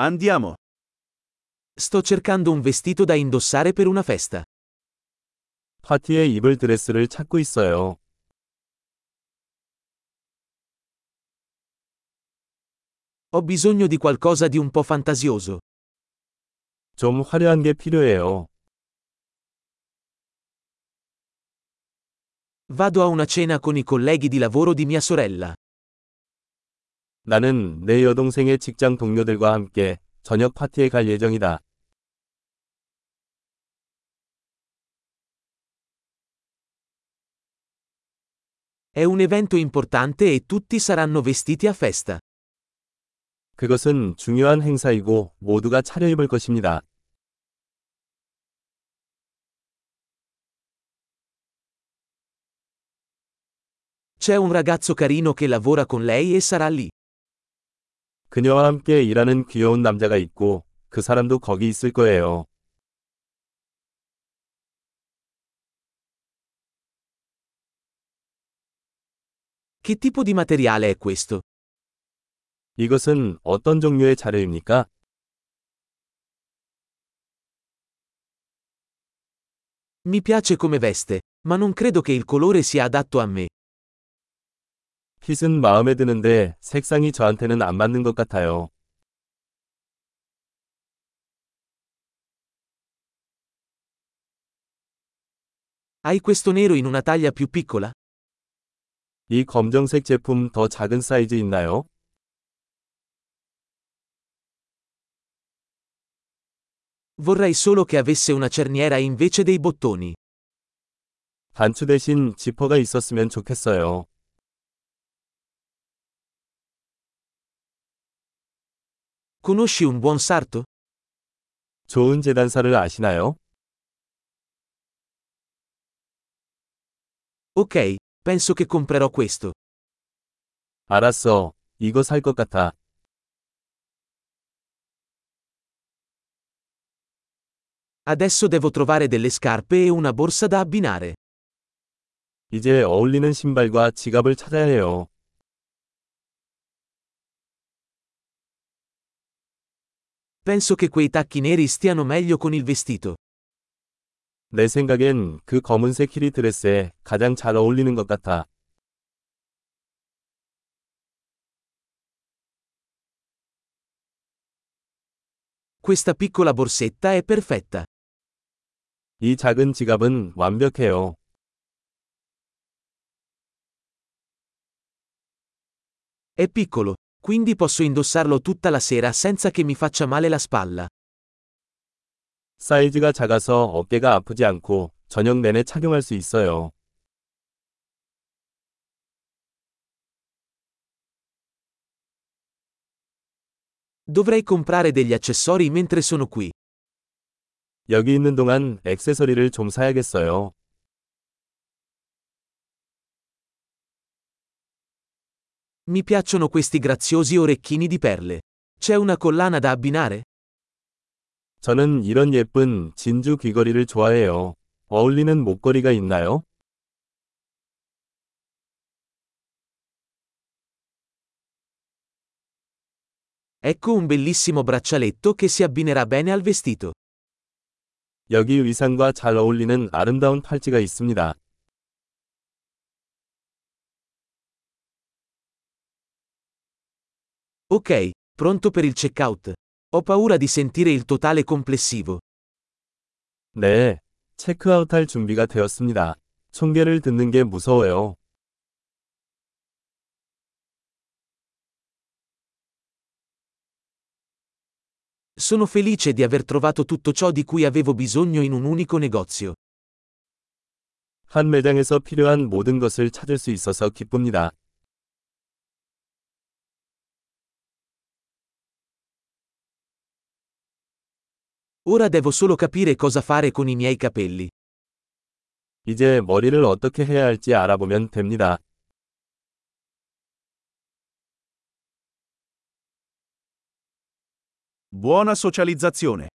Andiamo. Sto cercando un vestito da indossare per una festa. 파티에 입을 드레스를 찾고 있어요. Ho bisogno di qualcosa di un po' fantasioso. 좀 화려한 게 필요해요. Vado a una cena con i colleghi di lavoro di mia sorella. 나는 내 여동생의 직장 동료들과 함께 저녁 파티에 갈 예정이다. È un evento importante e tutti saranno vestiti a festa. 그것은 중요한 행사이고 모두가 차려입을 것입니다. C'è un ragazzo carino che lavora con lei e sarà lì. 그녀와 함께 일하는 귀여운 남자가 있고 그 사람도 거기 있을 거예요. Che tipo di materiale è questo? 이것은 어떤 종류의 자료입니까? Mi piace come veste, ma non credo che il colore sia adatto a me. 핏은 마음에 드는데 색상이 저한테는 안 맞는 것 같아요. Hai questo nero in una taglia più piccola? 이 검정색 제품 더 작은 사이즈 있나요? Vorrei solo che avesse una cerniera invece dei bottoni. 단추 대신 지퍼가 있었으면 좋겠어요. Conosci un buon sarto? 좋은 재단사를 아시나요? Ok, penso che comprerò questo. 알았어. 이거 살 것 같아. Adesso devo trovare delle scarpe e una borsa da abbinare. 이제 어울리는 신발과 지갑을 찾아야 해요. Penso che quei tacchi neri stiano meglio con il vestito. 내 생각엔 그 검은색 키리 드레스에 가장 잘 어울리는 것 같아. Questa piccola borsetta è perfetta. 이 작은 지갑은 완벽해요. È piccolo, quindi posso indossarlo tutta la sera senza che mi faccia male la spalla. 사이즈가 작아서 어깨가 아프지 않고 저녁 내내 착용할 수 있어요. Dovrei comprare degli accessori mentre sono qui. 여기 있는 동안 액세서리를 좀 사야겠어요. Mi piacciono questi graziosi orecchini di perle. C'è una collana da abbinare? 저는 이런 예쁜 진주 귀걸이를 좋아해요. 어울리는 목걸이가 있나요? Ecco un bellissimo braccialetto che si abbinerà bene al vestito. 여기 의상과 잘 어울리는 아름다운 팔찌가 있습니다. Ok, pronto per il checkout. Ho paura di sentire il totale complessivo. 네, 체크아웃할 준비가 되었습니다. 총계를 듣는 게 무서워요. Sono felice di aver trovato tutto ciò di cui avevo bisogno in un unico negozio. 한 매장에서 필요한 모든 것을 찾을 수 있어서 기쁩니다. Ora devo solo capire cosa fare con i miei capelli. 이제 머리를 어떻게 해야 할지 알아보면 됩니다. Buona socializzazione.